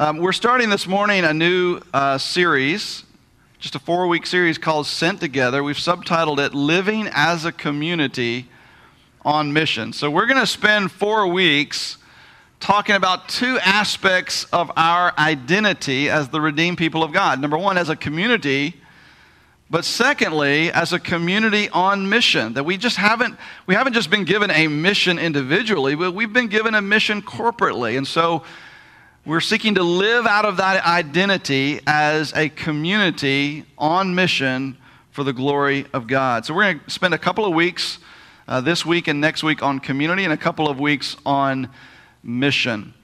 Um, we're starting this morning a new uh, series, just a four week series called Sent Together. We've subtitled it Living as a Community on Mission. So we're going to spend four weeks talking about two aspects of our identity as the redeemed people of God. Number one, as a community, but secondly, as a community on mission, that we just haven't, we haven't just been given a mission individually, but we've been given a mission corporately. And so we're seeking to live out of that identity as a community on mission for the glory of God. So, we're going to spend a couple of weeks uh, this week and next week on community and a couple of weeks on mission.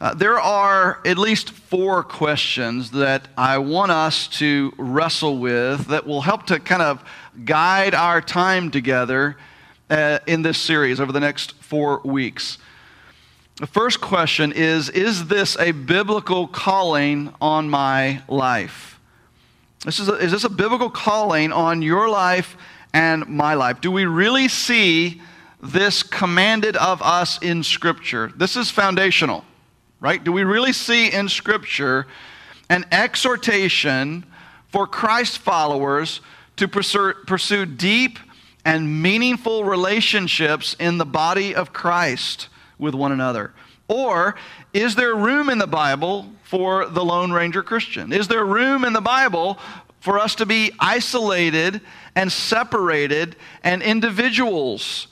Uh, there are at least four questions that I want us to wrestle with that will help to kind of guide our time together uh, in this series over the next four weeks. The first question is Is this a biblical calling on my life? This is, a, is this a biblical calling on your life and my life? Do we really see this commanded of us in Scripture? This is foundational, right? Do we really see in Scripture an exhortation for Christ followers to pursue, pursue deep and meaningful relationships in the body of Christ? With one another? Or is there room in the Bible for the Lone Ranger Christian? Is there room in the Bible for us to be isolated and separated and individuals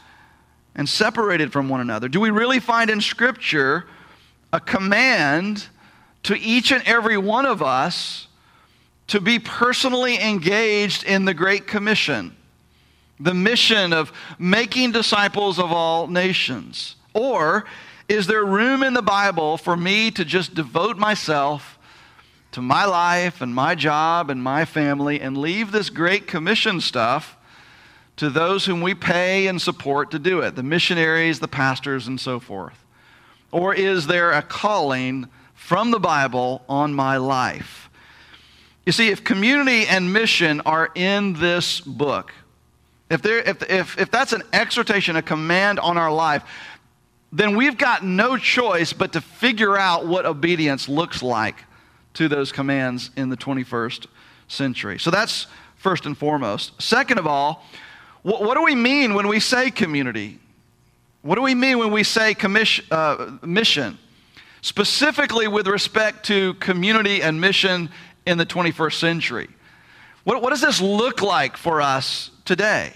and separated from one another? Do we really find in Scripture a command to each and every one of us to be personally engaged in the Great Commission? The mission of making disciples of all nations. Or is there room in the Bible for me to just devote myself to my life and my job and my family and leave this great commission stuff to those whom we pay and support to do it the missionaries, the pastors, and so forth? Or is there a calling from the Bible on my life? You see, if community and mission are in this book, if, there, if, if, if that's an exhortation, a command on our life, then we've got no choice but to figure out what obedience looks like to those commands in the 21st century. So that's first and foremost. Second of all, what, what do we mean when we say community? What do we mean when we say uh, mission? Specifically with respect to community and mission in the 21st century. What, what does this look like for us today?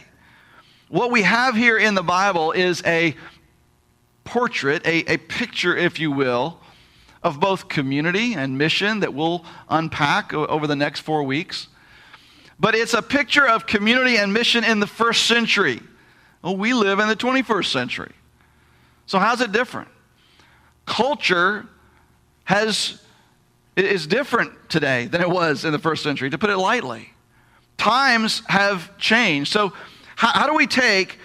What we have here in the Bible is a portrait, a, a picture, if you will, of both community and mission that we'll unpack over the next four weeks. But it's a picture of community and mission in the first century. Well, we live in the 21st century. So, how's it different? Culture has, is different today than it was in the first century, to put it lightly. Times have changed. So, how, how do we take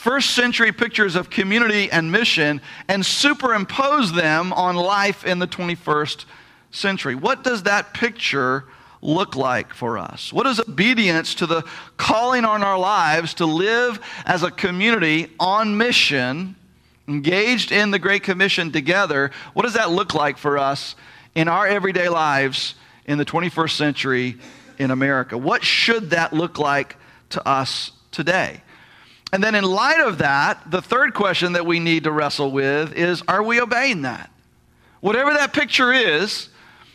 first century pictures of community and mission and superimpose them on life in the 21st century. What does that picture look like for us? What does obedience to the calling on our lives to live as a community on mission, engaged in the Great Commission together, what does that look like for us in our everyday lives in the 21st century in America? What should that look like to us today? And then, in light of that, the third question that we need to wrestle with is are we obeying that? Whatever that picture is,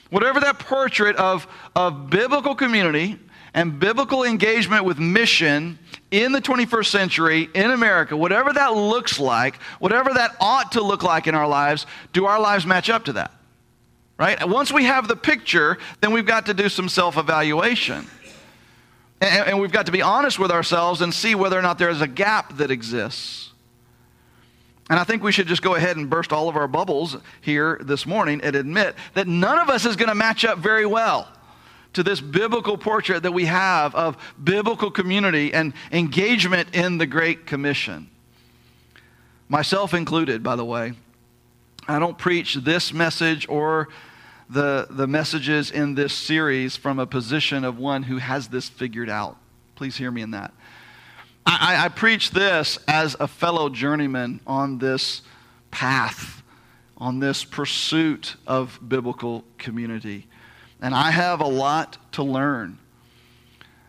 whatever that portrait of, of biblical community and biblical engagement with mission in the 21st century in America, whatever that looks like, whatever that ought to look like in our lives, do our lives match up to that? Right? Once we have the picture, then we've got to do some self evaluation. And, and we've got to be honest with ourselves and see whether or not there is a gap that exists. And I think we should just go ahead and burst all of our bubbles here this morning and admit that none of us is going to match up very well to this biblical portrait that we have of biblical community and engagement in the Great Commission. Myself included, by the way. I don't preach this message or the, the messages in this series from a position of one who has this figured out. Please hear me in that. I, I preach this as a fellow journeyman on this path on this pursuit of biblical community. And I have a lot to learn.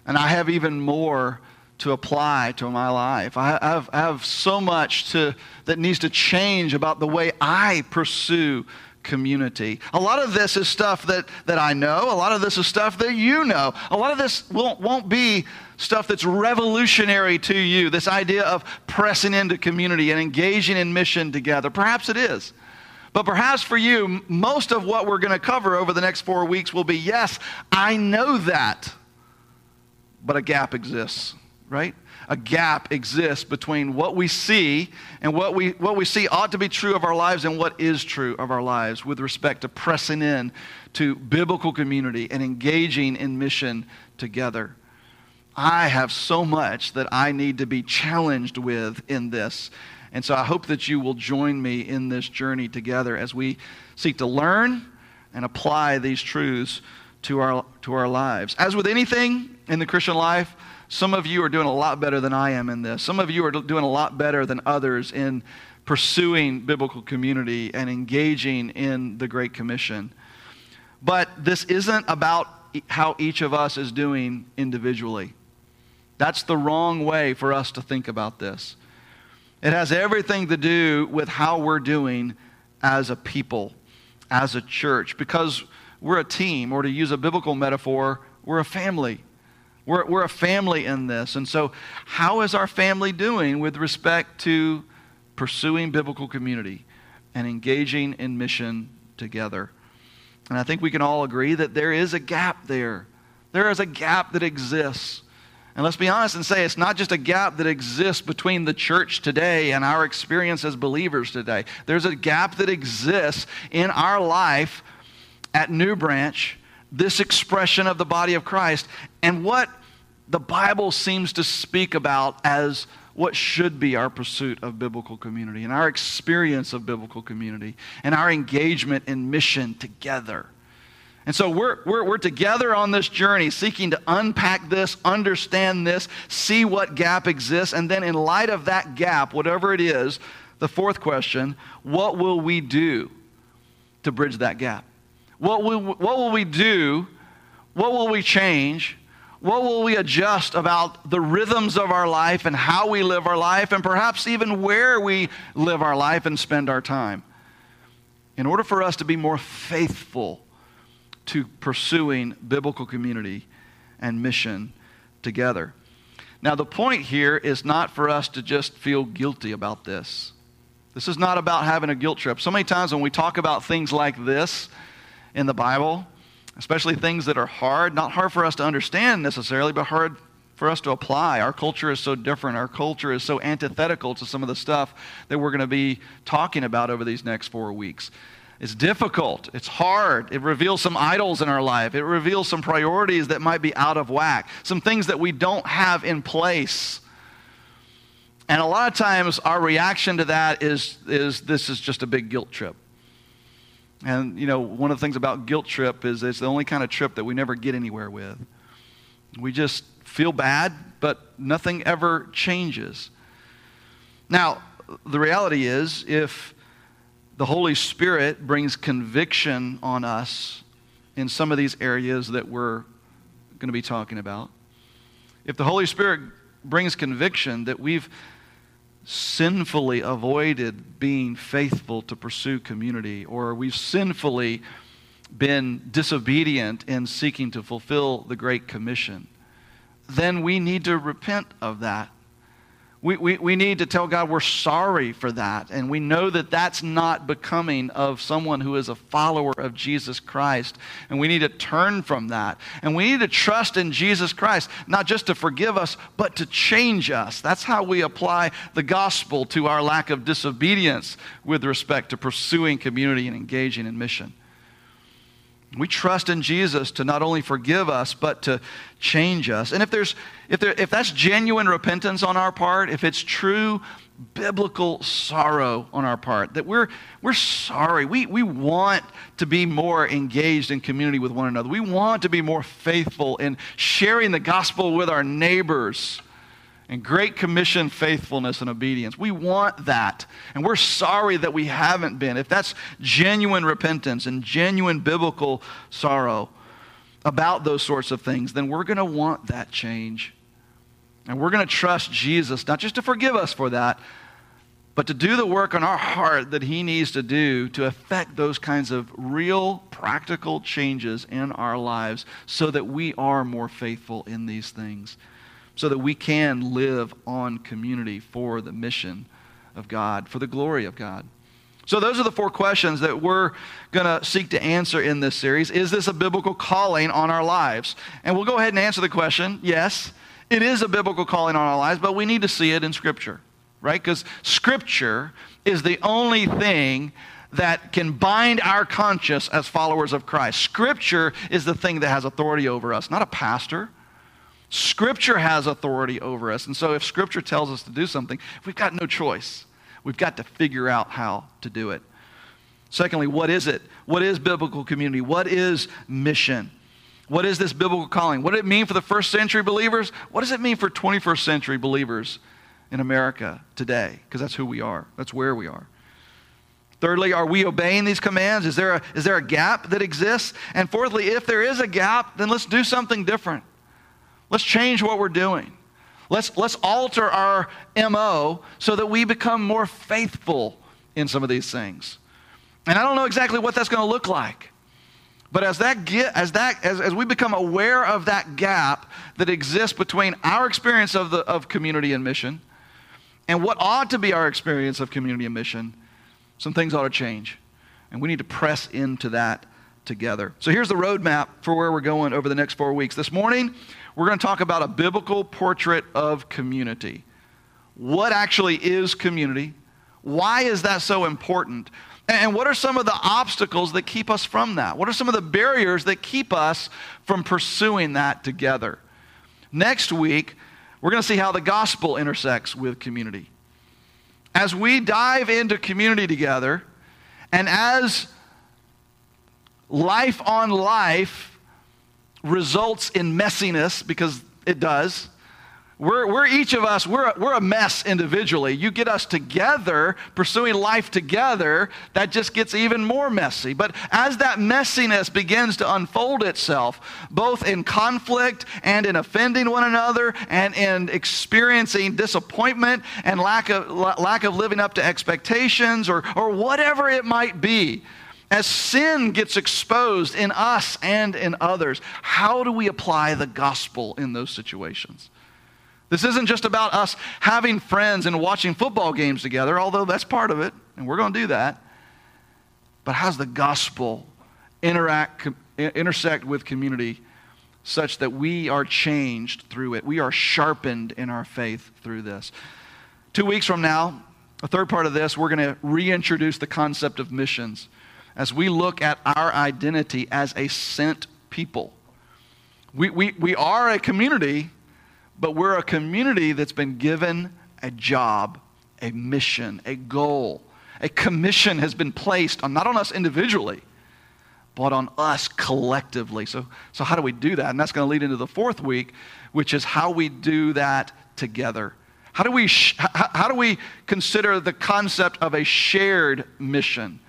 And I have even more to apply to my life. I have, I have so much to, that needs to change about the way I pursue community. A lot of this is stuff that, that I know. A lot of this is stuff that you know. A lot of this won't, won't be stuff that's revolutionary to you. This idea of pressing into community and engaging in mission together. Perhaps it is. But perhaps for you, most of what we're going to cover over the next four weeks will be yes, I know that, but a gap exists, right? A gap exists between what we see and what we, what we see ought to be true of our lives and what is true of our lives with respect to pressing in to biblical community and engaging in mission together. I have so much that I need to be challenged with in this. And so I hope that you will join me in this journey together as we seek to learn and apply these truths to our, to our lives. As with anything in the Christian life, some of you are doing a lot better than I am in this. Some of you are doing a lot better than others in pursuing biblical community and engaging in the Great Commission. But this isn't about how each of us is doing individually. That's the wrong way for us to think about this. It has everything to do with how we're doing as a people, as a church, because we're a team, or to use a biblical metaphor, we're a family. We're, we're a family in this. And so, how is our family doing with respect to pursuing biblical community and engaging in mission together? And I think we can all agree that there is a gap there. There is a gap that exists. And let's be honest and say it's not just a gap that exists between the church today and our experience as believers today. There's a gap that exists in our life at New Branch, this expression of the body of Christ, and what the Bible seems to speak about as what should be our pursuit of biblical community and our experience of biblical community and our engagement in mission together. And so we're, we're, we're together on this journey, seeking to unpack this, understand this, see what gap exists, and then in light of that gap, whatever it is, the fourth question what will we do to bridge that gap? What will, what will we do? What will we change? What will we adjust about the rhythms of our life and how we live our life, and perhaps even where we live our life and spend our time? In order for us to be more faithful to pursuing biblical community and mission together. Now, the point here is not for us to just feel guilty about this. This is not about having a guilt trip. So many times when we talk about things like this in the Bible, especially things that are hard, not hard for us to understand necessarily, but hard for us to apply. Our culture is so different. Our culture is so antithetical to some of the stuff that we're going to be talking about over these next four weeks. It's difficult. It's hard. It reveals some idols in our life. It reveals some priorities that might be out of whack, some things that we don't have in place. And a lot of times, our reaction to that is, is this is just a big guilt trip. And, you know, one of the things about guilt trip is it's the only kind of trip that we never get anywhere with. We just feel bad, but nothing ever changes. Now, the reality is, if the Holy Spirit brings conviction on us in some of these areas that we're going to be talking about. If the Holy Spirit brings conviction that we've sinfully avoided being faithful to pursue community, or we've sinfully been disobedient in seeking to fulfill the Great Commission, then we need to repent of that we, we, we need to tell God we're sorry for that. And we know that that's not becoming of someone who is a follower of Jesus Christ. And we need to turn from that. And we need to trust in Jesus Christ, not just to forgive us, but to change us. That's how we apply the gospel to our lack of disobedience with respect to pursuing community and engaging in mission. We trust in Jesus to not only forgive us, but to change us. And if, there's, if, there, if that's genuine repentance on our part, if it's true biblical sorrow on our part, that we're, we're sorry, we, we want to be more engaged in community with one another, we want to be more faithful in sharing the gospel with our neighbors and great commission faithfulness and obedience. We want that. And we're sorry that we haven't been. If that's genuine repentance and genuine biblical sorrow about those sorts of things, then we're going to want that change. And we're going to trust Jesus, not just to forgive us for that, but to do the work on our heart that He needs to do to affect those kinds of real, practical changes in our lives so that we are more faithful in these things so that we can live on community for the mission of God, for the glory of God. So, those are the four questions that we're going to seek to answer in this series. Is this a biblical calling on our lives? And we'll go ahead and answer the question yes, it is a biblical calling on our lives, but we need to see it in Scripture, right? Because Scripture is the only thing that can bind our conscience as followers of Christ. Scripture is the thing that has authority over us, not a pastor, Scripture has authority over us. And so if Scripture tells us to do something, we've got no choice. We've got to figure out how to do it. Secondly, what is it? What is biblical community? What is mission? What is this biblical calling? What did it mean for the first century believers? What does it mean for 21st century believers in America today? Because that's who we are, that's where we are. Thirdly, are we obeying these commands? Is there, a, is there a gap that exists? And fourthly, if there is a gap, then let's do something different. Let's change what we're doing. Let's, let's alter our MO so that we become more faithful in some of these things. And I don't know exactly what that's going to look like. But as that get, as that as, as we become aware of that gap that exists between our experience of the of community and mission and what ought to be our experience of community and mission, some things ought to change. And we need to press into that together. So here's the roadmap for where we're going over the next four weeks. This morning, we're going to talk about a biblical portrait of community. What actually is community? Why is that so important? And what are some of the obstacles that keep us from that? What are some of the barriers that keep us from pursuing that together? Next week, we're going to see how the gospel intersects with community. As we dive into community together, and as life on life results in messiness because it does. We're, we're each of us, we're, we're a mess individually. You get us together, pursuing life together, that just gets even more messy. But as that messiness begins to unfold itself, both in conflict and in offending one another and in experiencing disappointment and lack of, lack of living up to expectations or, or whatever it might be, as sin gets exposed in us and in others, how do we apply the gospel in those situations? This isn't just about us having friends and watching football games together, although that's part of it, and we're going to do that. But how's the gospel interact, intersect with community such that we are changed through it? We are sharpened in our faith through this. Two weeks from now, a third part of this, we're going to reintroduce the concept of missions as we look at our identity as a sent people. We, we, we are a community, but we're a community that's been given a job, a mission, a goal. A commission has been placed on not on us individually, but on us collectively. So, so how do we do that? And that's going to lead into the fourth week, which is how we do that together. How do we, sh- how, how do we consider the concept of a shared mission?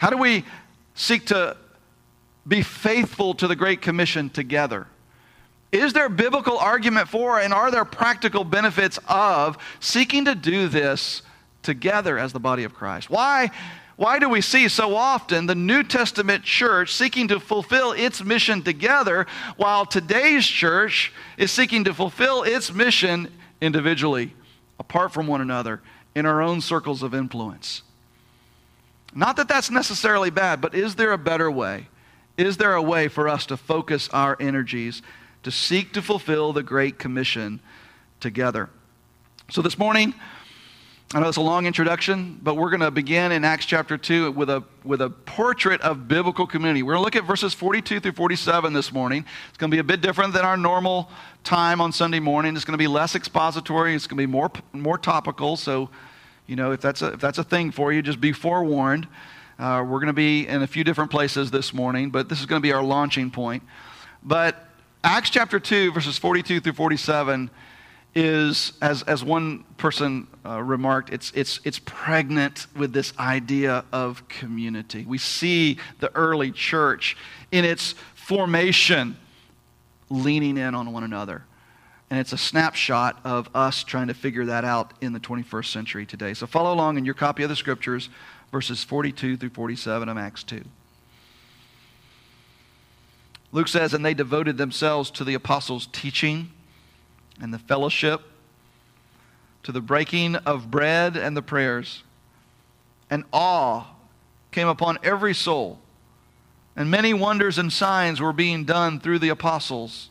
How do we seek to be faithful to the Great Commission together? Is there biblical argument for and are there practical benefits of seeking to do this together as the body of Christ? Why, why do we see so often the New Testament church seeking to fulfill its mission together while today's church is seeking to fulfill its mission individually, apart from one another, in our own circles of influence? Not that that's necessarily bad, but is there a better way? Is there a way for us to focus our energies to seek to fulfill the Great Commission together? So this morning, I know it's a long introduction, but we're going to begin in Acts chapter 2 with a, with a portrait of biblical community. We're going to look at verses 42 through 47 this morning. It's going to be a bit different than our normal time on Sunday morning. It's going to be less expository, it's going to be more, more topical. So you know, if that's a, if that's a thing for you, just be forewarned. Uh, we're going to be in a few different places this morning, but this is going to be our launching point. But Acts chapter 2, verses 42 through 47, is, as, as one person uh, remarked, it's, it's, it's pregnant with this idea of community. We see the early church in its formation leaning in on one another. And it's a snapshot of us trying to figure that out in the 21st century today. So follow along in your copy of the scriptures, verses 42 through 47 of Acts 2. Luke says, And they devoted themselves to the apostles' teaching and the fellowship, to the breaking of bread and the prayers. And awe came upon every soul, and many wonders and signs were being done through the apostles.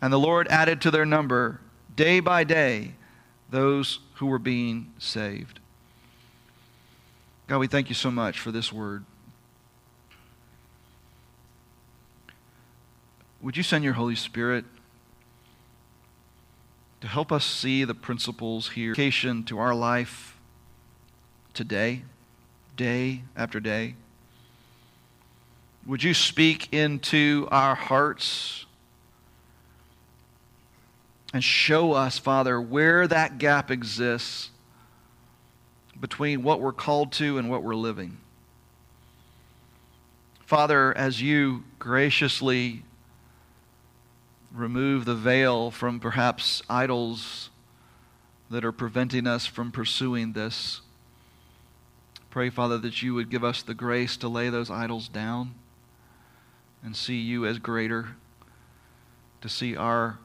And the Lord added to their number day by day those who were being saved. God, we thank you so much for this word. Would you send your Holy Spirit to help us see the principles here application to our life today, day after day? Would you speak into our hearts and show us, Father, where that gap exists between what we're called to and what we're living. Father, as you graciously remove the veil from perhaps idols that are preventing us from pursuing this, pray, Father, that you would give us the grace to lay those idols down and see you as greater, to see our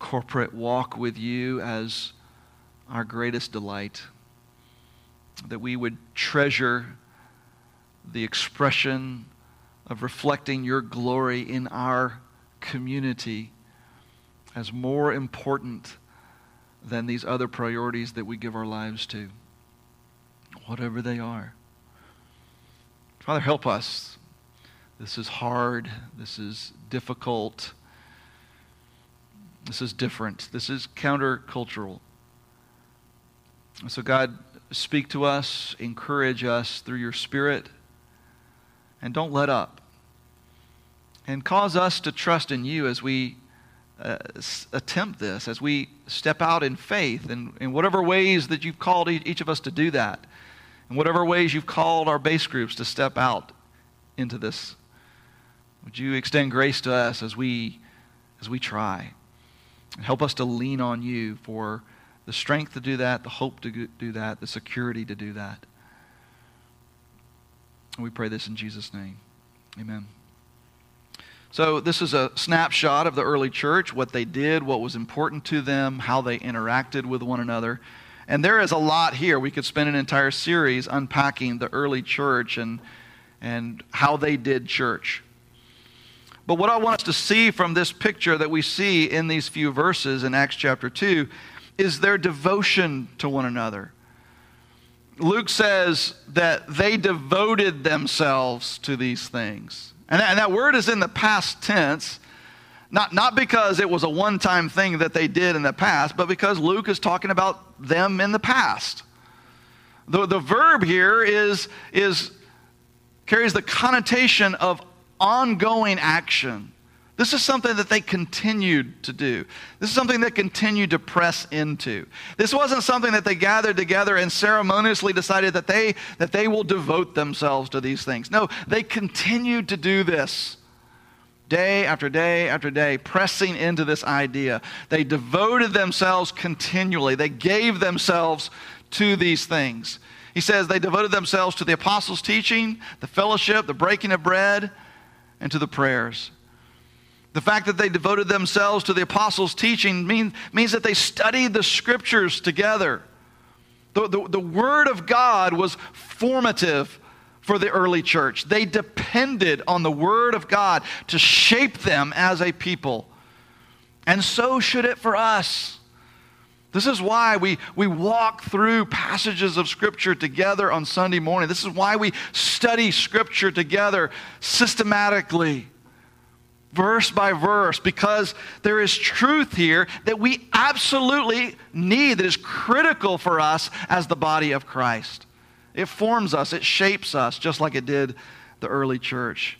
corporate walk with you as our greatest delight that we would treasure the expression of reflecting your glory in our community as more important than these other priorities that we give our lives to, whatever they are. Father, help us. This is hard. This is difficult. This is different. This is countercultural. So, God, speak to us, encourage us through your Spirit, and don't let up. And cause us to trust in you as we uh, attempt this, as we step out in faith, and in whatever ways that you've called each of us to do that, in whatever ways you've called our base groups to step out into this. Would you extend grace to us as we, as we try? And help us to lean on you for the strength to do that, the hope to do that, the security to do that. we pray this in Jesus' name. Amen. So, this is a snapshot of the early church, what they did, what was important to them, how they interacted with one another. And there is a lot here. We could spend an entire series unpacking the early church and, and how they did church. But what I want us to see from this picture that we see in these few verses in Acts chapter 2 is their devotion to one another. Luke says that they devoted themselves to these things. And that, and that word is in the past tense, not, not because it was a one time thing that they did in the past, but because Luke is talking about them in the past. The, the verb here is, is, carries the connotation of ongoing action. This is something that they continued to do. This is something they continued to press into. This wasn't something that they gathered together and ceremoniously decided that they, that they will devote themselves to these things. No, they continued to do this day after day after day, pressing into this idea. They devoted themselves continually, they gave themselves to these things. He says they devoted themselves to the apostles' teaching, the fellowship, the breaking of bread, and to the prayers. The fact that they devoted themselves to the apostles' teaching mean, means that they studied the scriptures together. The, the, the Word of God was formative for the early church. They depended on the Word of God to shape them as a people. And so should it for us. This is why we, we walk through passages of Scripture together on Sunday morning. This is why we study Scripture together systematically, verse by verse, because there is truth here that we absolutely need, that is critical for us as the body of Christ. It forms us, it shapes us, just like it did the early church.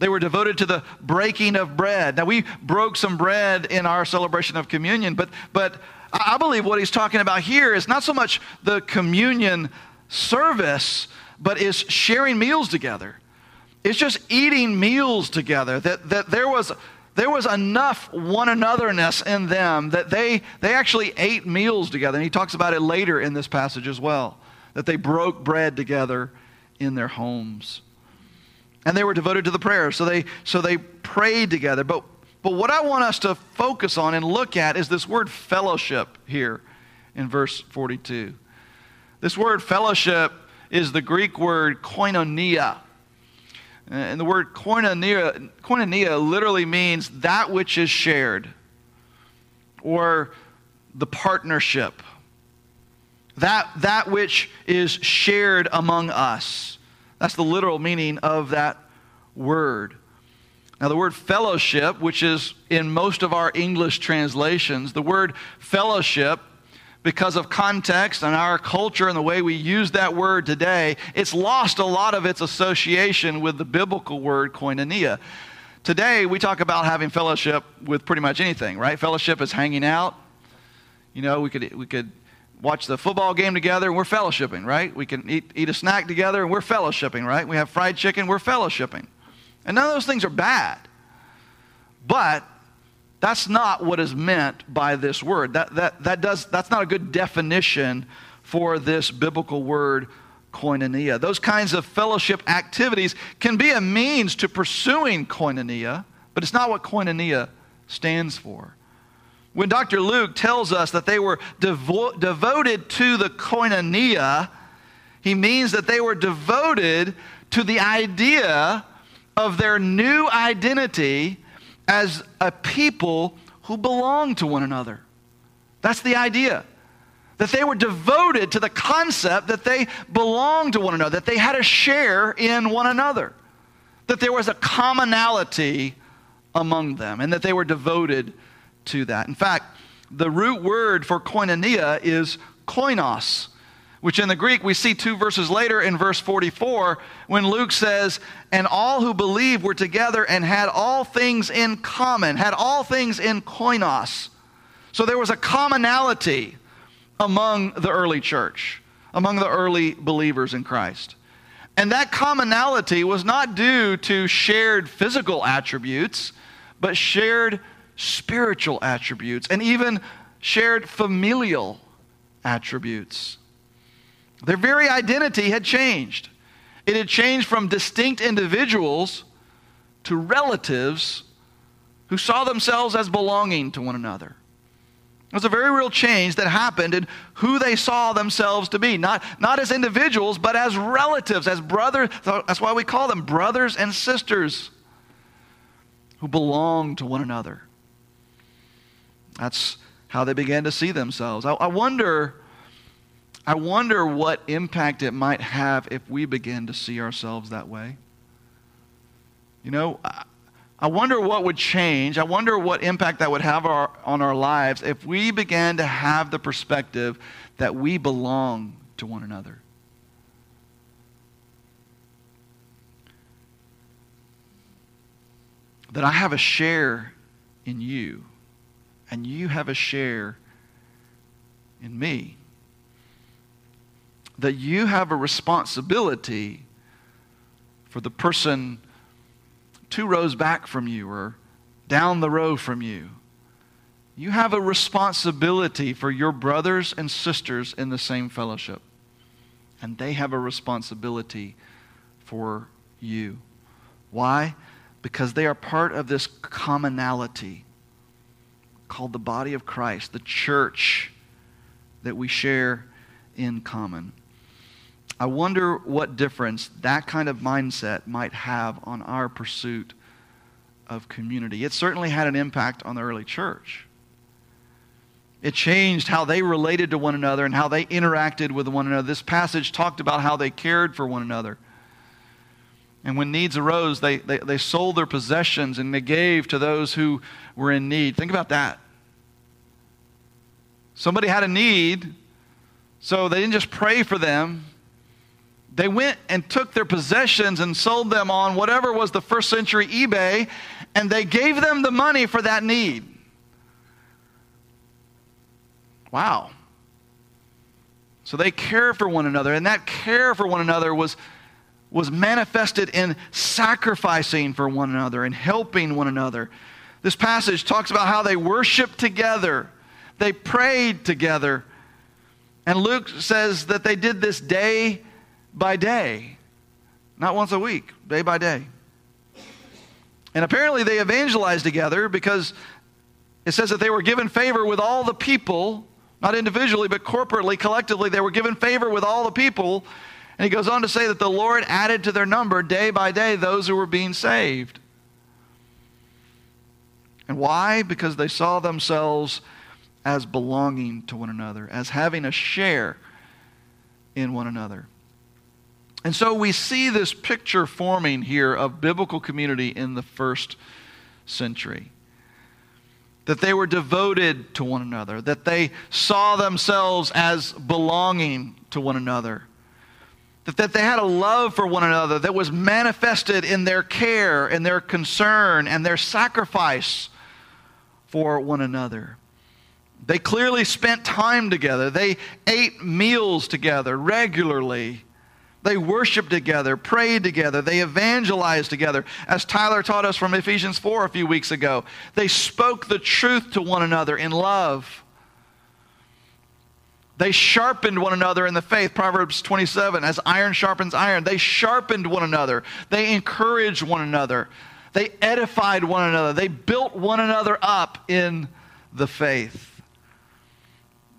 They were devoted to the breaking of bread. Now, we broke some bread in our celebration of communion, but, but I believe what he's talking about here is not so much the communion service, but is sharing meals together. It's just eating meals together. That, that there, was, there was enough one anotherness in them that they, they actually ate meals together. And he talks about it later in this passage as well, that they broke bread together in their homes. And they were devoted to the prayer. So they, so they prayed together. But but what I want us to focus on and look at is this word fellowship here in verse 42. This word fellowship is the Greek word koinonia. And the word koinonia, koinonia literally means that which is shared or the partnership. That, that which is shared among us. That's the literal meaning of that word. Now, the word fellowship, which is in most of our English translations, the word fellowship, because of context and our culture and the way we use that word today, it's lost a lot of its association with the biblical word koinonia. Today, we talk about having fellowship with pretty much anything, right? Fellowship is hanging out. You know, we could, we could watch the football game together and we're fellowshipping, right? We can eat, eat a snack together and we're fellowshipping, right? We have fried chicken, we're fellowshipping. And none of those things are bad. But that's not what is meant by this word. That, that, that does, that's not a good definition for this biblical word koinonia. Those kinds of fellowship activities can be a means to pursuing koinonia, but it's not what koinonia stands for. When Dr. Luke tells us that they were devo- devoted to the koinonia, he means that they were devoted to the idea of their new identity as a people who belong to one another. That's the idea. That they were devoted to the concept that they belonged to one another, that they had a share in one another, that there was a commonality among them, and that they were devoted to that. In fact, the root word for koinonia is koinos, which in the Greek we see two verses later in verse 44 when Luke says, And all who believed were together and had all things in common, had all things in koinos. So there was a commonality among the early church, among the early believers in Christ. And that commonality was not due to shared physical attributes, but shared spiritual attributes and even shared familial attributes. Their very identity had changed. It had changed from distinct individuals to relatives who saw themselves as belonging to one another. It was a very real change that happened in who they saw themselves to be. Not, not as individuals, but as relatives, as brothers. That's why we call them brothers and sisters who belong to one another. That's how they began to see themselves. I, I wonder I wonder what impact it might have if we begin to see ourselves that way. You know, I wonder what would change. I wonder what impact that would have our, on our lives if we began to have the perspective that we belong to one another. That I have a share in you, and you have a share in me that you have a responsibility for the person two rows back from you or down the row from you. You have a responsibility for your brothers and sisters in the same fellowship. And they have a responsibility for you. Why? Because they are part of this commonality called the body of Christ, the church that we share in common. I wonder what difference that kind of mindset might have on our pursuit of community. It certainly had an impact on the early church. It changed how they related to one another and how they interacted with one another. This passage talked about how they cared for one another. And when needs arose, they, they, they sold their possessions and they gave to those who were in need. Think about that. Somebody had a need, so they didn't just pray for them. They went and took their possessions and sold them on whatever was the first century eBay, and they gave them the money for that need. Wow. So they care for one another, and that care for one another was, was manifested in sacrificing for one another and helping one another. This passage talks about how they worshiped together, they prayed together. And Luke says that they did this day by day, not once a week, day by day. And apparently they evangelized together because it says that they were given favor with all the people not individually, but corporately, collectively, they were given favor with all the people. And he goes on to say that the Lord added to their number day by day those who were being saved. And why? Because they saw themselves as belonging to one another, as having a share in one another. And so we see this picture forming here of biblical community in the first century that they were devoted to one another, that they saw themselves as belonging to one another, that, that they had a love for one another that was manifested in their care and their concern and their sacrifice for one another. They clearly spent time together. They ate meals together regularly. They worshiped together, prayed together, they evangelized together. As Tyler taught us from Ephesians 4 a few weeks ago, they spoke the truth to one another in love. They sharpened one another in the faith. Proverbs 27, as iron sharpens iron. They sharpened one another. They encouraged one another. They edified one another. They built one another up in the faith.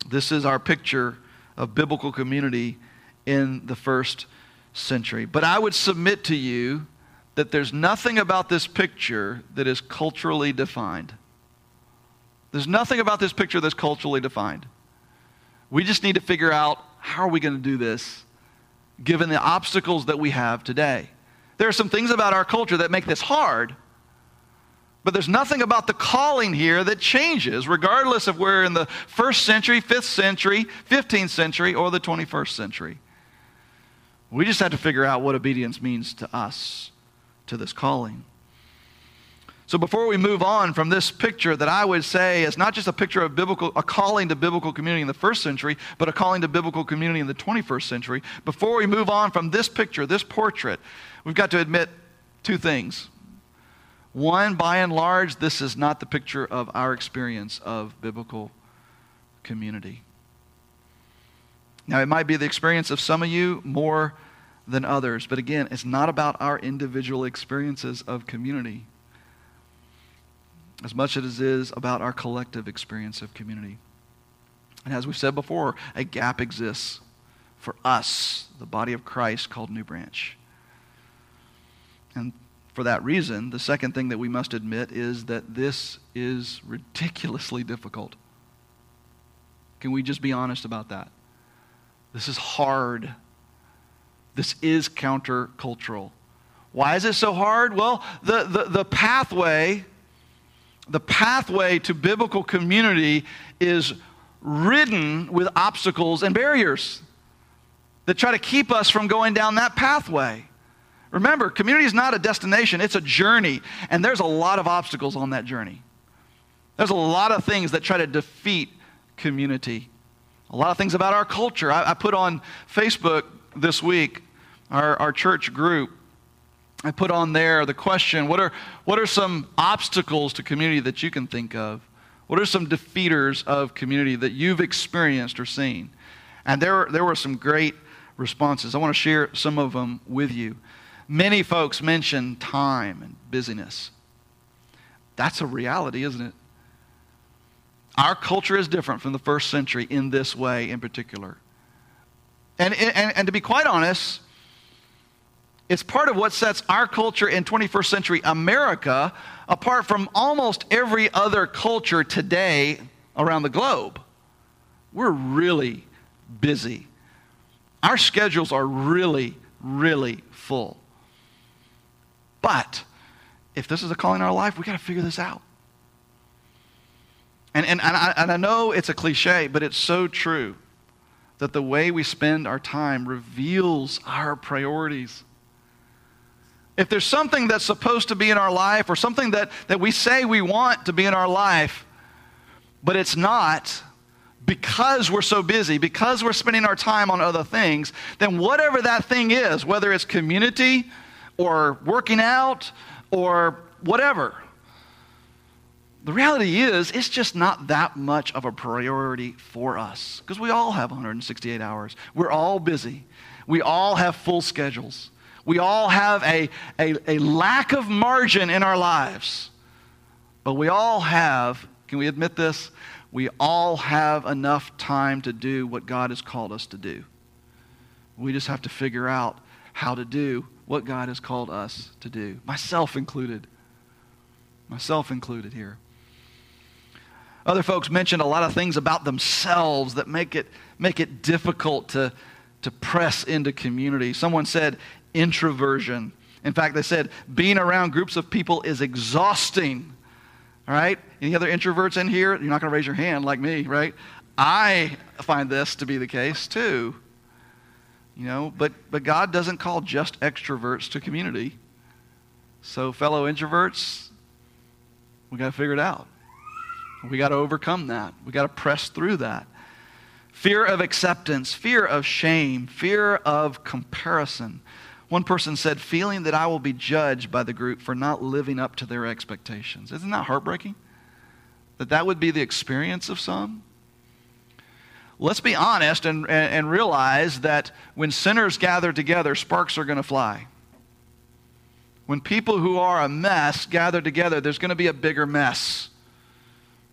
This is our picture of biblical community in the first century. But I would submit to you that there's nothing about this picture that is culturally defined. There's nothing about this picture that's culturally defined. We just need to figure out how are we going to do this given the obstacles that we have today. There are some things about our culture that make this hard, but there's nothing about the calling here that changes, regardless of where in the first century, fifth century, 15th century, or the 21st century. We just have to figure out what obedience means to us, to this calling. So before we move on from this picture that I would say is not just a picture of biblical a calling to biblical community in the first century, but a calling to biblical community in the 21st century, before we move on from this picture, this portrait, we've got to admit two things. One, by and large, this is not the picture of our experience of biblical community. Now, it might be the experience of some of you more than others, but again, it's not about our individual experiences of community as much as it is about our collective experience of community. And as we've said before, a gap exists for us, the body of Christ called New Branch. And for that reason, the second thing that we must admit is that this is ridiculously difficult. Can we just be honest about that? This is hard. This is countercultural. Why is it so hard? Well, the, the, the pathway, the pathway to biblical community is ridden with obstacles and barriers that try to keep us from going down that pathway. Remember, community is not a destination, it's a journey, and there's a lot of obstacles on that journey. There's a lot of things that try to defeat community a lot of things about our culture. I, I put on Facebook this week, our, our church group, I put on there the question what are, what are some obstacles to community that you can think of? What are some defeaters of community that you've experienced or seen? And there, there were some great responses. I want to share some of them with you. Many folks mentioned time and busyness. That's a reality, isn't it? Our culture is different from the first century in this way in particular. And, and, and to be quite honest, it's part of what sets our culture in 21st century America apart from almost every other culture today around the globe. We're really busy. Our schedules are really, really full. But if this is a calling in our life, we got to figure this out. And, and, and, I, and I know it's a cliche, but it's so true that the way we spend our time reveals our priorities. If there's something that's supposed to be in our life or something that, that we say we want to be in our life, but it's not because we're so busy, because we're spending our time on other things, then whatever that thing is, whether it's community or working out or whatever, the reality is, it's just not that much of a priority for us because we all have 168 hours. We're all busy. We all have full schedules. We all have a, a, a lack of margin in our lives. But we all have, can we admit this? We all have enough time to do what God has called us to do. We just have to figure out how to do what God has called us to do, myself included. Myself included here. Other folks mentioned a lot of things about themselves that make it, make it difficult to, to press into community. Someone said introversion. In fact, they said being around groups of people is exhausting. All right? Any other introverts in here? You're not going to raise your hand like me, right? I find this to be the case too. You know, but, but God doesn't call just extroverts to community. So, fellow introverts, we got to figure it out. We got to overcome that. We got to press through that. Fear of acceptance, fear of shame, fear of comparison. One person said, feeling that I will be judged by the group for not living up to their expectations. Isn't that heartbreaking? That that would be the experience of some? Let's be honest and, and, realize that when sinners gather together, sparks are going to fly. When people who are a mess gather together, there's going to be a bigger mess.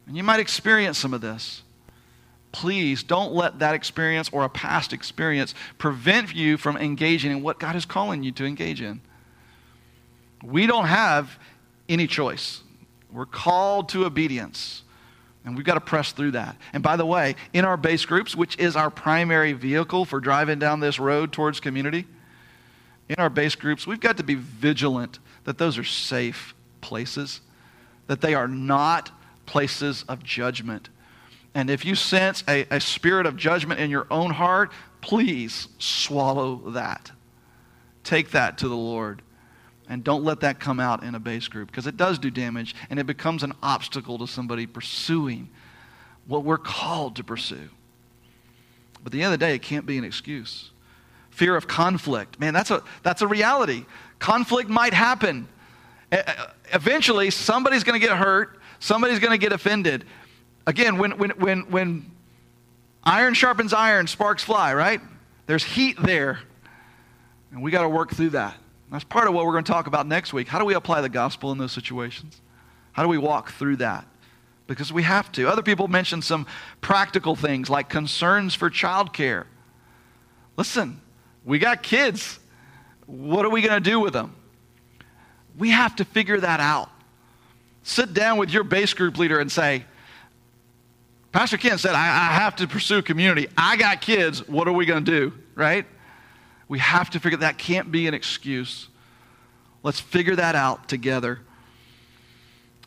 And you might experience some of this. Please don't let that experience or a past experience prevent you from engaging in what God is calling you to engage in. We don't have any choice. We're called to obedience. And we've got to press through that. And by the way, in our base groups, which is our primary vehicle for driving down this road towards community, in our base groups, we've got to be vigilant that those are safe places, that they are not places of judgment. And if you sense a, a spirit of judgment in your own heart, please swallow that. Take that to the Lord. And don't let that come out in a base group because it does do damage and it becomes an obstacle to somebody pursuing what we're called to pursue. But at the end of the day, it can't be an excuse. Fear of conflict. Man, that's a, that's a reality. Conflict might happen. Eventually, somebody's going to get hurt Somebody's going to get offended. Again, when, when, when, when iron sharpens iron, sparks fly, right? There's heat there. And we got to work through that. That's part of what we're going to talk about next week. How do we apply the gospel in those situations? How do we walk through that? Because we have to. Other people mentioned some practical things like concerns for childcare. Listen, we got kids. What are we going to do with them? We have to figure that out sit down with your base group leader and say, Pastor Ken said, I, I have to pursue community. I got kids. What are we going to do? Right? We have to figure that can't be an excuse. Let's figure that out together.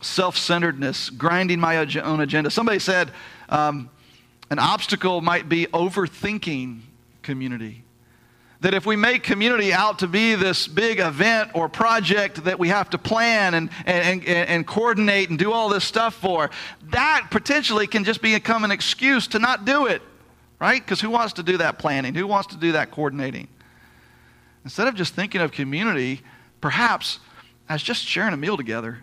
Self centeredness, grinding my own agenda. Somebody said um, an obstacle might be overthinking community that if we make community out to be this big event or project that we have to plan and, and, and, and, coordinate and do all this stuff for, that potentially can just become an excuse to not do it, right? Because who wants to do that planning? Who wants to do that coordinating? Instead of just thinking of community, perhaps as just sharing a meal together,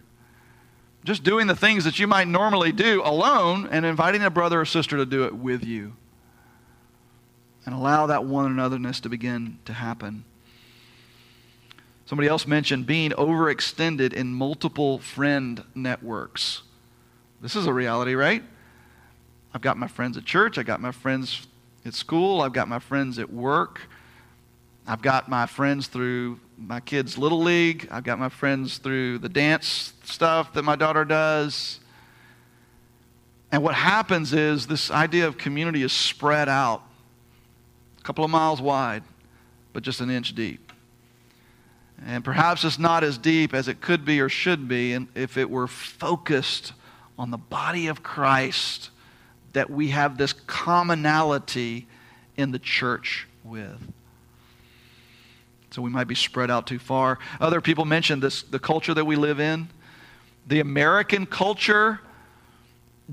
just doing the things that you might normally do alone and inviting a brother or sister to do it with you and allow that one anotherness to begin to happen. Somebody else mentioned being overextended in multiple friend networks. This is a reality, right? I've got my friends at church, I've got my friends at school, I've got my friends at work, I've got my friends through my kids' little league. I've got my friends through the dance stuff that my daughter does. And what happens is this idea of community is spread out couple of miles wide, but just an inch deep. And perhaps it's not as deep as it could be or should be if it were focused on the body of Christ that we have this commonality in the church with. So we might be spread out too far. Other people mentioned this the culture that we live in. The American culture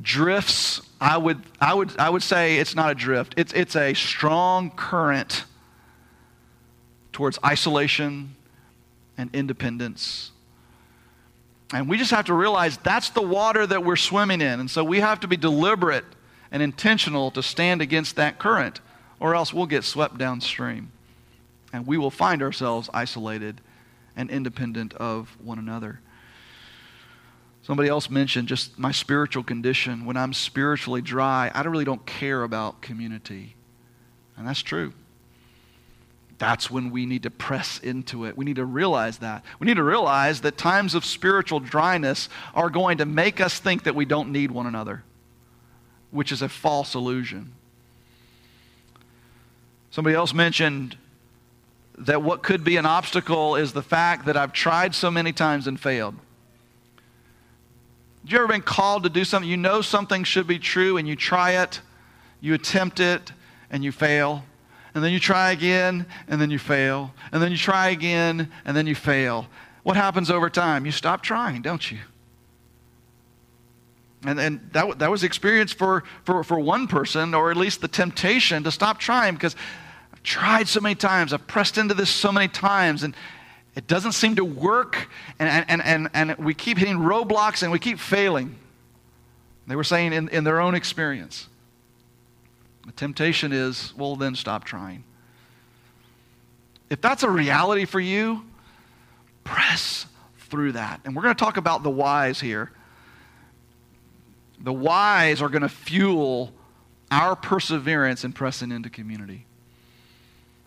drifts. I would, I would, I would say it's not a drift. It's, it's a strong current towards isolation and independence. And we just have to realize that's the water that we're swimming in. And so we have to be deliberate and intentional to stand against that current, or else we'll get swept downstream. And we will find ourselves isolated and independent of one another. Somebody else mentioned just my spiritual condition. When I'm spiritually dry, I really don't care about community. And that's true. That's when we need to press into it. We need to realize that. We need to realize that times of spiritual dryness are going to make us think that we don't need one another which is a false illusion. Somebody else mentioned that what could be an obstacle is the fact that I've tried so many times and failed. Have you ever been called to do something? You know something should be true and you try it, you attempt it, and you fail. And then you try again, and then you fail. And then you try again, and then you fail. What happens over time? You stop trying, don't you? And, and that, that was the experience for, for, for one person, or at least the temptation to stop trying because I've tried so many times, I've pressed into this so many times, and it doesn't seem to work, and, and, and, and we keep hitting roadblocks and we keep failing. They were saying in, in their own experience. The temptation is, well, then stop trying. If that's a reality for you, press through that. And we're going to talk about the whys here. The whys are going to fuel our perseverance in pressing into community.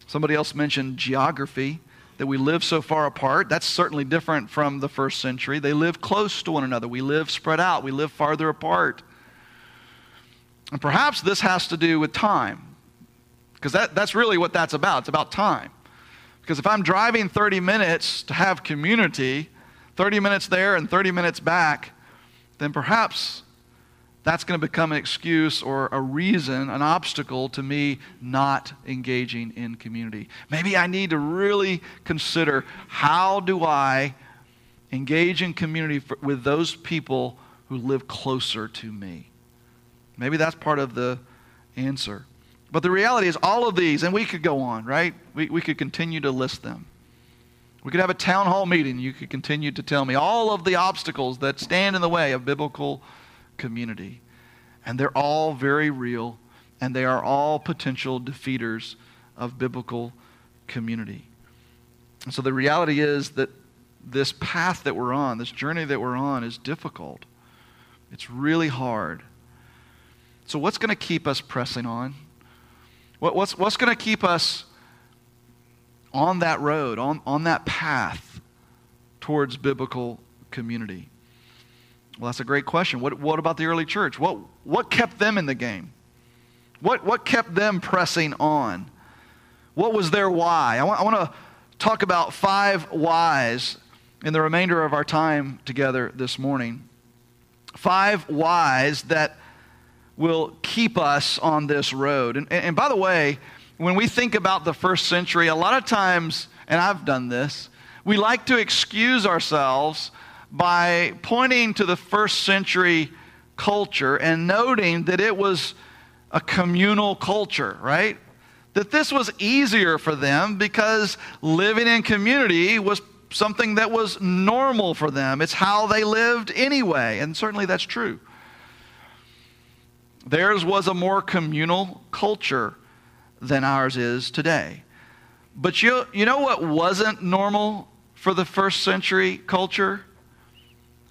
Somebody else mentioned geography, that we live so far apart. That's certainly different from the first century. They live close to one another. We live spread out, we live farther apart. And perhaps this has to do with time, because that, that's really what that's about. It's about time. Because if I'm driving 30 minutes to have community, 30 minutes there and 30 minutes back, then perhaps that's going to become an excuse or a reason, an obstacle to me not engaging in community. Maybe I need to really consider how do I engage in community for, with those people who live closer to me. Maybe that's part of the answer. But the reality is, all of these, and we could go on, right? We, we could continue to list them. We could have a town hall meeting. You could continue to tell me all of the obstacles that stand in the way of biblical community. And they're all very real, and they are all potential defeaters of biblical community. And so the reality is that this path that we're on, this journey that we're on, is difficult. It's really hard. So, what's going to keep us pressing on? What, what's what's going to keep us on that road, on, on that path towards biblical community? Well, that's a great question. What, what about the early church? What, what kept them in the game? What, what kept them pressing on? What was their why? I want, I want to talk about five whys in the remainder of our time together this morning. Five whys that will keep us on this road. And, and by the way, when we think about the first century, a lot of times, and I've done this, we like to excuse ourselves by pointing to the first century culture and noting that it was a communal culture, right? That this was easier for them because living in community was something that was normal for them. It's how they lived anyway, and certainly that's true. Theirs was a more communal culture than ours is today. But you, you know what wasn't normal for the first century culture?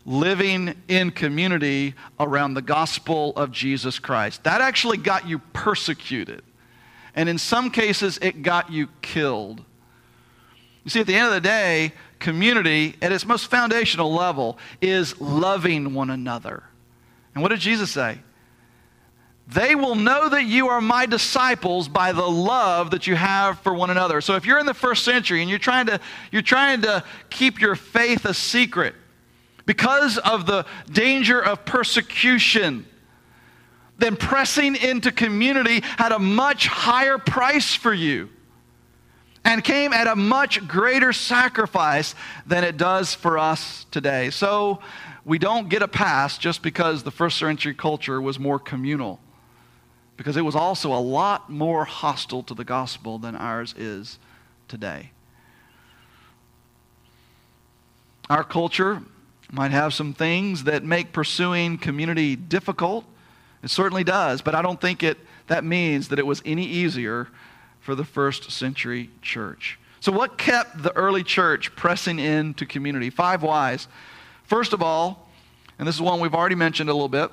Living in community around the gospel of Jesus Christ. That actually got you persecuted. And in some cases, it got you killed. You see, at the end of the day, community, at its most foundational level, is loving one another. And what did Jesus say? They will know that you are my disciples by the love that you have for one another. So if you're in the first century and you're trying to, you're trying to keep your faith a secret because of the danger of persecution, then pressing into community had a much higher price for you and came at a much greater sacrifice than it does for us today. So we don't get a pass just because the first century culture was more communal, because it was also a lot more hostile to the gospel than ours is today. Our culture might have some things that make pursuing community difficult. It certainly does, but I don't think it, that means that it was any easier for the first century church. So, what kept the early church pressing into community? Five whys. First of all, and this is one we've already mentioned a little bit,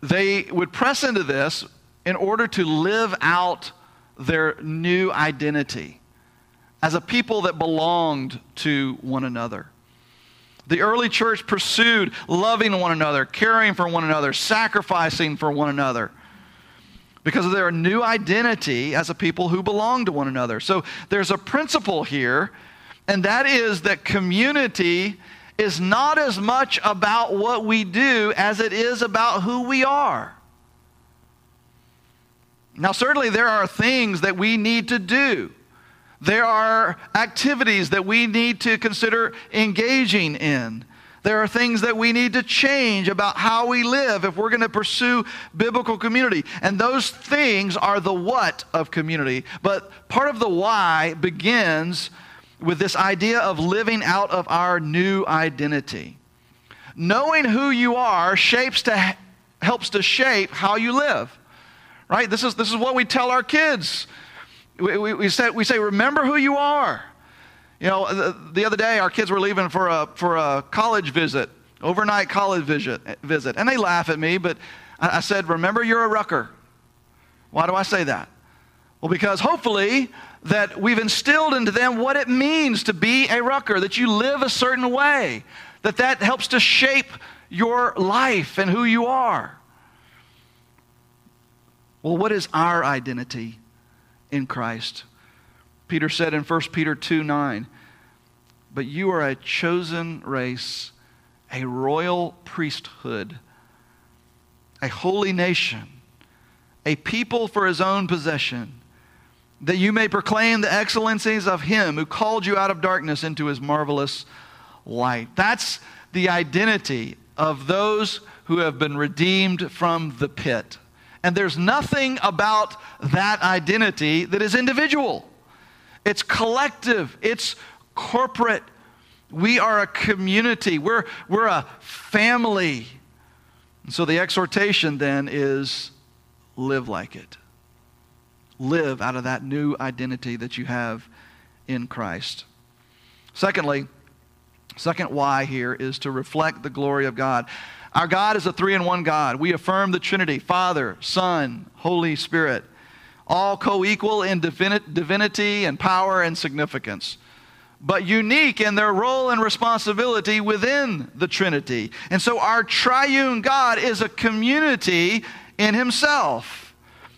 they would press into this in order to live out their new identity as a people that belonged to one another. The early church pursued loving one another, caring for one another, sacrificing for one another because of their new identity as a people who belong to one another. So there's a principle here, and that is that community is not as much about what we do as it is about who we are. Now, certainly, there are things that we need to do. There are activities that we need to consider engaging in. There are things that we need to change about how we live if we're going to pursue biblical community. And those things are the what of community. But part of the why begins with this idea of living out of our new identity. Knowing who you are shapes to, helps to shape how you live. Right? This is, this is what we tell our kids. We, we, we, say, we say, remember who you are. You know, the, the, other day our kids were leaving for a, for a college visit, overnight college visit, visit. And they laugh at me, but I, I said, remember you're a rucker. Why do I say that? Well, because hopefully that we've instilled into them what it means to be a rucker, that you live a certain way, that that helps to shape your life and who you are. Well, what is our identity in Christ? Peter said in 1 Peter 2 9, But you are a chosen race, a royal priesthood, a holy nation, a people for his own possession, that you may proclaim the excellencies of him who called you out of darkness into his marvelous light. That's the identity of those who have been redeemed from the pit. And there's nothing about that identity that is individual it's collective, it's corporate. We are a community, we're, we're a family. And so the exhortation then is live like it. Live out of that new identity that you have in Christ. Secondly, second why here is to reflect the glory of God. Our God is a three in one God. We affirm the Trinity Father, Son, Holy Spirit all co equal in divinity and power and significance, but unique in their role and responsibility within the Trinity. And so our triune God is a community in himself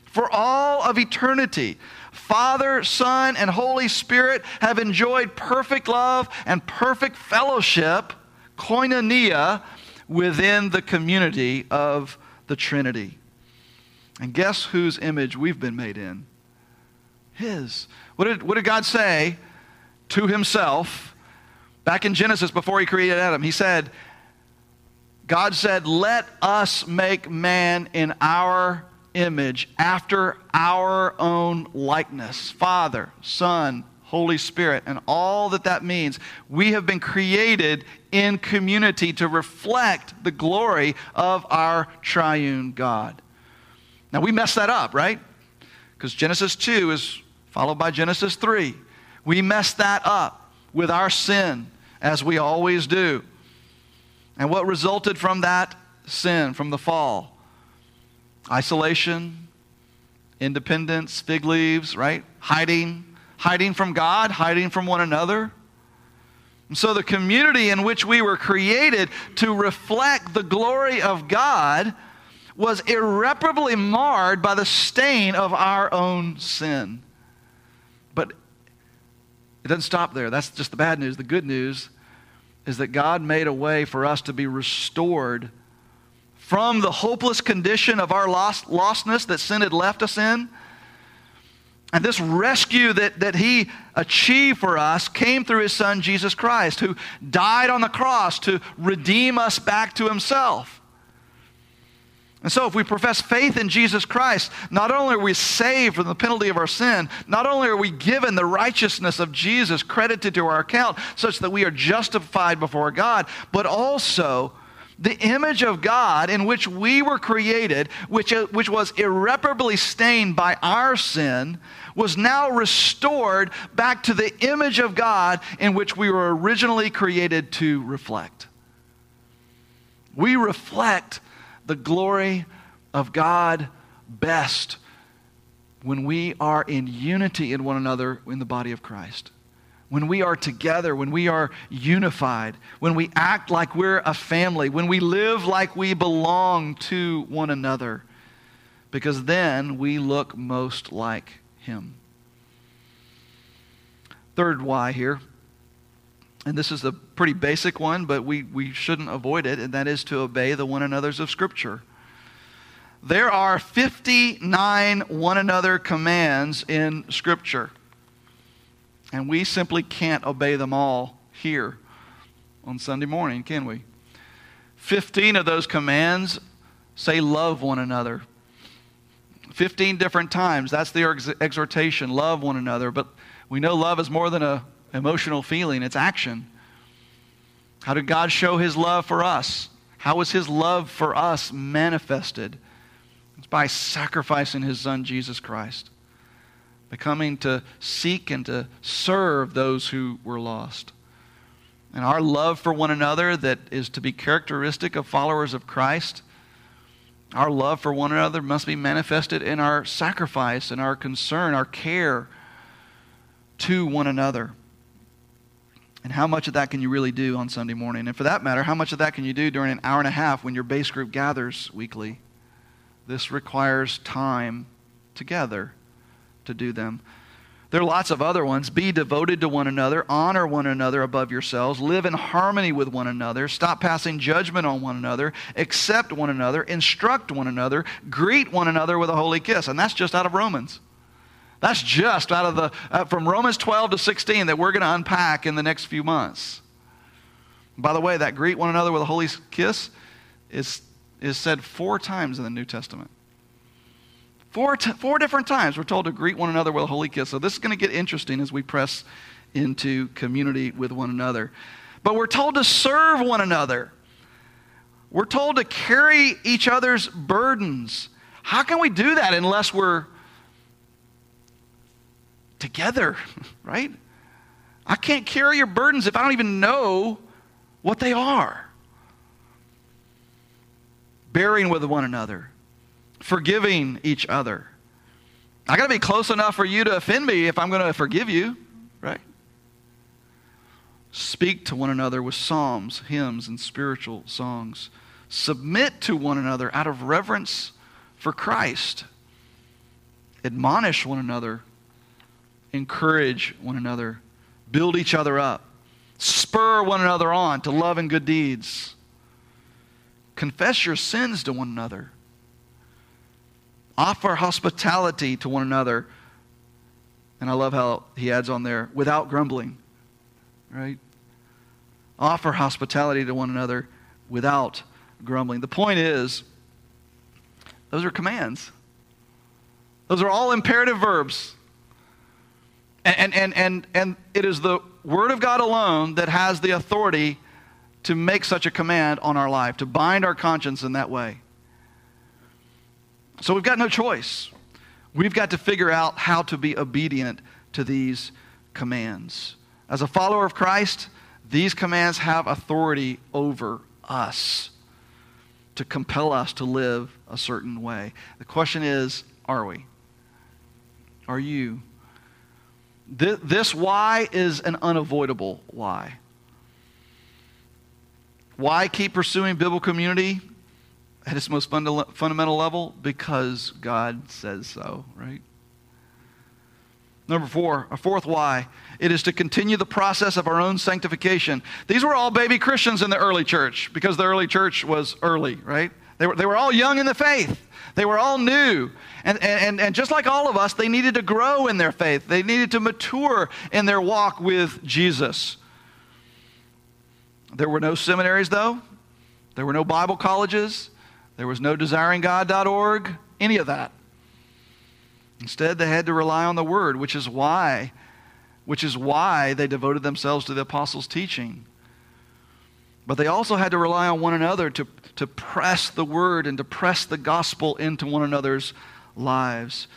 for all of eternity. Father, Son, and Holy Spirit have enjoyed perfect love and perfect fellowship, koinonia, within the community of the Trinity. And guess whose image we've been made in? His. What did, what did God say to himself back in Genesis before he created Adam? He said, God said, Let us make man in our image after our own likeness. Father, Son, Holy Spirit, and all that that means. We have been created in community to reflect the glory of our triune God. Now, we mess that up, right? Because Genesis 2 is followed by Genesis 3. We mess that up with our sin, as we always do. And what resulted from that sin, from the fall? Isolation, independence, fig leaves, right? Hiding, hiding from God, hiding from one another. And so, the community in which we were created to reflect the glory of God was irreparably marred by the stain of our own sin. But it doesn't stop there. That's just the bad news. The good news is that God made a way for us to be restored from the hopeless condition of our lost, lostness that sin had left us in. And this rescue that, that he achieved for us came through his son Jesus Christ, who died on the cross to redeem us back to himself. And so, if we profess faith in Jesus Christ, not only are we saved from the penalty of our sin, not only are we given the righteousness of Jesus credited to our account such that we are justified before God, but also the image of God in which we were created, which, uh, which was irreparably stained by our sin, was now restored back to the image of God in which we were originally created to reflect. We reflect the glory of God best when we are in unity in one another in the body of Christ. When we are together, when we are unified, when we act like we're a family, when we live like we belong to one another, because then we look most like Him. Third why here and this is a pretty basic one, but we, we shouldn't avoid it, and that is to obey the one another's of Scripture. There are 59 one another commands in Scripture, and we simply can't obey them all here on Sunday morning, can we? 15 of those commands say love one another. 15 different times. That's the exhortation love one another. But we know love is more than a emotional feeling, it's action. How did God show his love for us? How was his love for us manifested? It's by sacrificing his son, Jesus Christ, by coming to seek and to serve those who were lost. And our love for one another, that is to be characteristic of followers of Christ, our love for one another must be manifested in our sacrifice and our concern, our care to one another. And how much of that can you really do on Sunday morning? And for that matter, how much of that can you do during an hour and a half when your base group gathers weekly? This requires time together to do them. There are lots of other ones. Be devoted to one another, honor one another above yourselves, live in harmony with one another, stop passing judgment on one another, accept one another, instruct one another, greet one another with a holy kiss. And that's just out of Romans. That's just out of the, uh, from Romans 12 to 16 that we're going to unpack in the next few months. By the way, that greet one another with a holy kiss is, is said four times in the New Testament. Four, t- four different times we're told to greet one another with a holy kiss. So this is going to get interesting as we press into community with one another. But we're told to serve one another. We're told to carry each other's burdens. How can we do that unless we're together, right? I can't carry your burdens if I don't even know what they are. Bearing with one another, forgiving each other. I got to be close enough for you to offend me if I'm going to forgive you, right? Speak to one another with psalms, hymns, and spiritual songs. Submit to one another out of reverence for Christ. Admonish one another encourage one another, build each other up, spur one another on to love and good deeds. Confess your sins to one another. Offer hospitality to one another. And I love how he adds on there, without grumbling. Right? Offer hospitality to one another without grumbling. The point is, those are commands. Those are all imperative verbs. And, and, and, and it is the Word of God alone that has the authority to make such a command on our life, to bind our conscience in that way. So we've got no choice. We've got to figure out how to be obedient to these commands. As a follower of Christ, these commands have authority over us to compel us to live a certain way. The question is are we? Are you This why is an unavoidable why. Why keep pursuing biblical community at its most fundamental level? Because God says so, right? Number four, a fourth why. It is to continue the process of our own sanctification. These were all baby Christians in the early church because the early church was early, right? They were, they were all young in the faith. They were all new. And, and, and just like all of us, they needed to grow in their faith. They needed to mature in their walk with Jesus. There were no seminaries, though. There were no Bible colleges. There was no desiringgod.org, any of that. Instead, they had to rely on the word, which is why which is why they devoted themselves to the apostles' teaching. But they also had to rely on one another to, to press the word and to press the gospel into one another's lives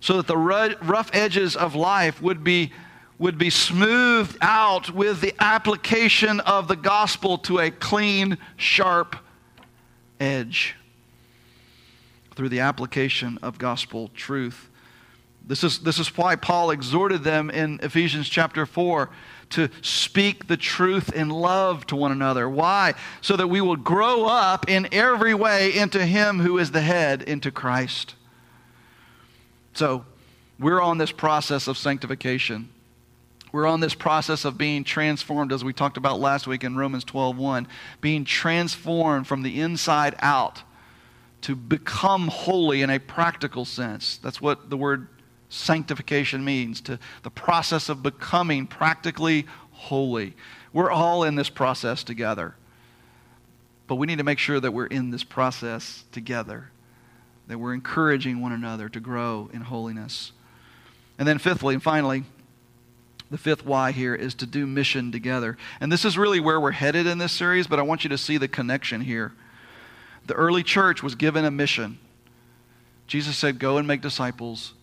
so that the rough edges of life would be, would be smoothed out with the application of the gospel to a clean, sharp edge through the application of gospel truth. This is, this is why Paul exhorted them in Ephesians chapter 4 to speak the truth in love to one another. Why? So that we will grow up in every way into Him who is the head, into Christ. So, we're on this process of sanctification. We're on this process of being transformed, as we talked about last week in Romans 12 being transformed from the inside out to become holy in a practical sense. That's what the word sanctification means, to the process of becoming practically holy. We're all in this process together. But we need to make sure that we're in this process together, that we're encouraging one another to grow in holiness. And then, fifthly and finally, the fifth why here is to do mission together. And this is really where we're headed in this series, but I want you to see the connection here. The early church was given a mission. Jesus said, Go and make disciples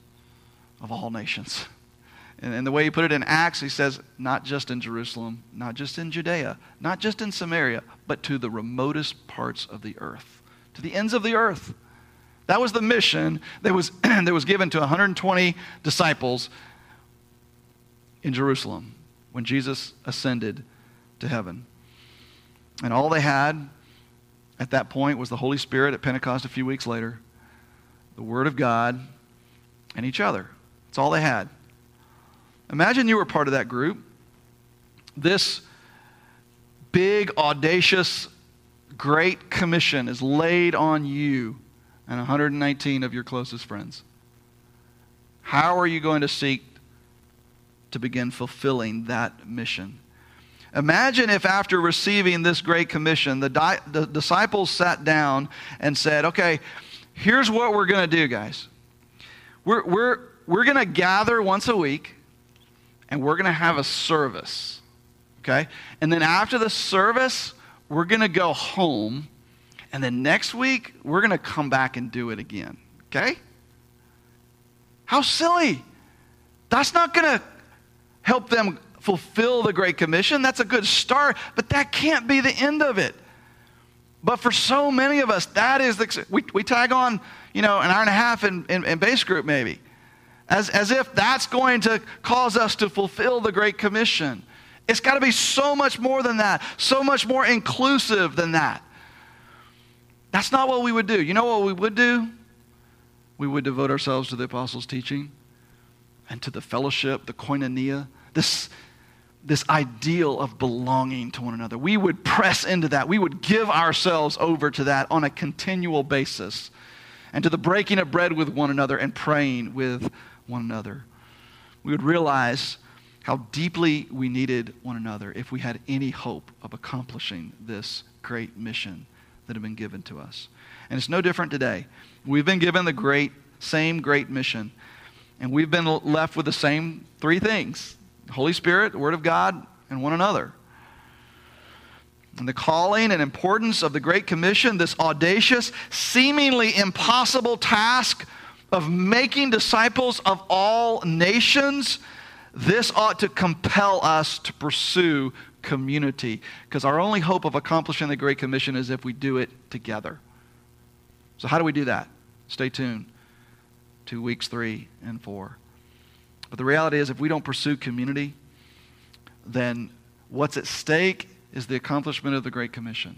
of all nations. And, and the way he put it in Acts, he says, not just in Jerusalem, not just in Judea, not just in Samaria, but to the remotest parts of the earth, to the ends of the earth. That was the mission that was, that was given to 120 disciples in Jerusalem when Jesus ascended to heaven. And all they had at that point was the Holy Spirit at Pentecost a few weeks later, the Word of God, and each other. That's all they had. Imagine you were part of that group. This big, audacious, great commission is laid on you and 119 of your closest friends. How are you going to seek to begin fulfilling that mission? Imagine if, after receiving this great commission, the, di- the disciples sat down and said, Okay, here's what we're going to do, guys. We're, we're, we're going to gather once a week and we're going to have a service. Okay? And then after the service, we're going to go home. And then next week, we're going to come back and do it again. Okay? How silly. That's not going to help them fulfill the Great Commission. That's a good start, but that can't be the end of it. But for so many of us, that is the. We, we tag on, you know, an hour and a half in, in, in base group maybe as, as if that's going to cause us to fulfill the Great Commission. It's got to be so much more than that, so much more inclusive than that. That's not what we would do. You know what we would do? We would devote ourselves to the apostles' teaching and to the fellowship, the koinonia, this, this ideal of belonging to one another. We would press into that. We would give ourselves over to that on a continual basis and to the breaking of bread with one another and praying with one another. We would realize how deeply we needed one another if we had any hope of accomplishing this great mission that had been given to us. And it's no different today. We've been given the great, same great mission, and we've been left with the same three things Holy Spirit, the Word of God, and one another. And the calling and importance of the Great Commission, this audacious, seemingly impossible task of making disciples of all nations, this ought to compel us to pursue community. Because our only hope of accomplishing the Great Commission is if we do it together. So, how do we do that? Stay tuned to weeks three and four. But the reality is, if we don't pursue community, then what's at stake is the accomplishment of the Great Commission.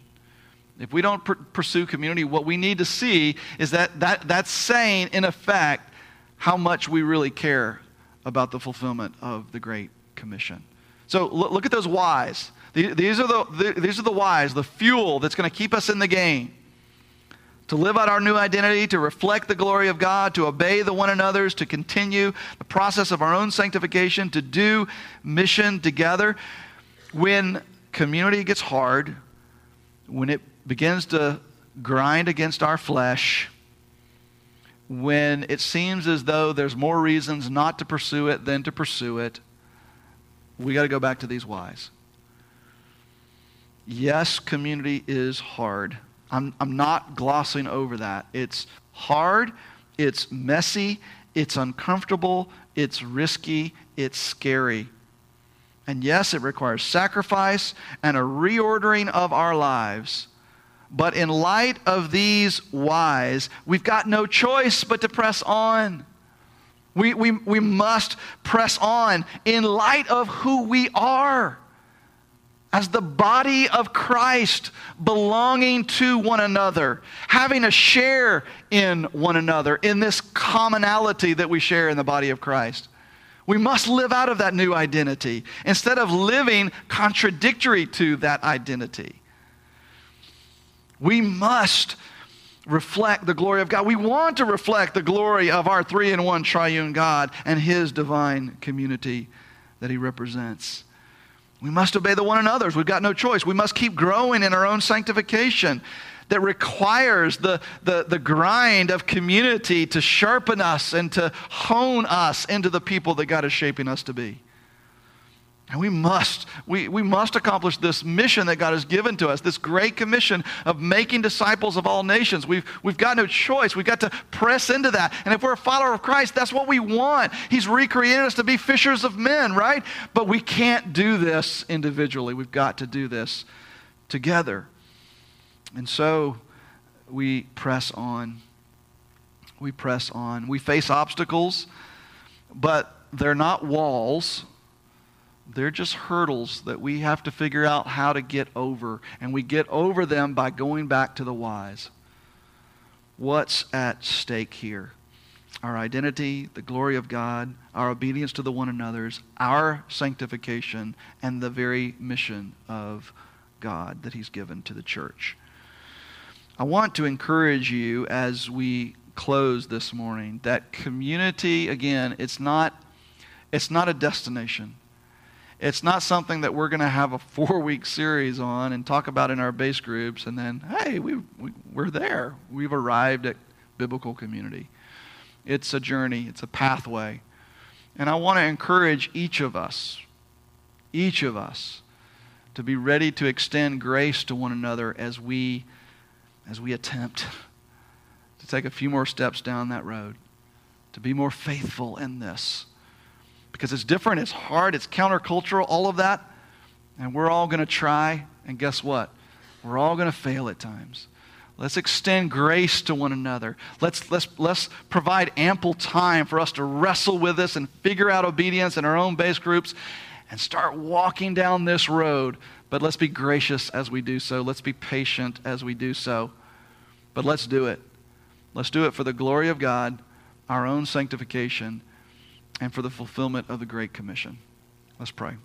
If we don't pr- pursue community, what we need to see is that, that that's saying, in effect, how much we really care about the fulfillment of the Great Commission. So look, look at those whys. These are the, these are the whys, the fuel that's going to keep us in the game. To live out our new identity, to reflect the glory of God, to obey the one another's, to continue the process of our own sanctification, to do mission together. When community gets hard, when it begins to grind against our flesh, when it seems as though there's more reasons not to pursue it than to pursue it, we got to go back to these whys. Yes, community is hard. I'm, I'm not glossing over that. It's hard, it's messy, it's uncomfortable, it's risky, it's scary. And yes, it requires sacrifice and a reordering of our lives. But in light of these whys, we've got no choice but to press on. We, we, we must press on in light of who we are as the body of Christ, belonging to one another, having a share in one another, in this commonality that we share in the body of Christ. We must live out of that new identity instead of living contradictory to that identity. We must reflect the glory of God. We want to reflect the glory of our three in one triune God and his divine community that he represents. We must obey the one another's. We've got no choice. We must keep growing in our own sanctification that requires the, the, the grind of community to sharpen us and to hone us into the people that God is shaping us to be. And we must, we, we must accomplish this mission that God has given to us, this great commission of making disciples of all nations. We've, we've got no choice. We've got to press into that. And if we're a follower of Christ, that's what we want. He's recreated us to be fishers of men, right? But we can't do this individually. We've got to do this together. And so we press on. We press on. We face obstacles, but they're not walls they're just hurdles that we have to figure out how to get over. And we get over them by going back to the whys. What's at stake here? Our identity, the glory of God, our obedience to the one another's, our sanctification, and the very mission of God that He's given to the church. I want to encourage you as we close this morning that community, again, it's not, it's not a destination. It's not something that we're going to have a four week series on and talk about in our base groups and then, hey, we, we, we're there. We've arrived at biblical community. It's a journey, it's a pathway. And I want to encourage each of us, each of us, to be ready to extend grace to one another as we, as we attempt to take a few more steps down that road, to be more faithful in this because it's different, it's hard, it's countercultural, all of that. And we're all going to try. And guess what? We're all going to fail at times. Let's extend grace to one another. Let's, let's, let's provide ample time for us to wrestle with this and figure out obedience in our own base groups and start walking down this road. But let's be gracious as we do so. Let's be patient as we do so. But let's do it. Let's do it for the glory of God, our own sanctification, and for the fulfillment of the Great Commission. Let's pray.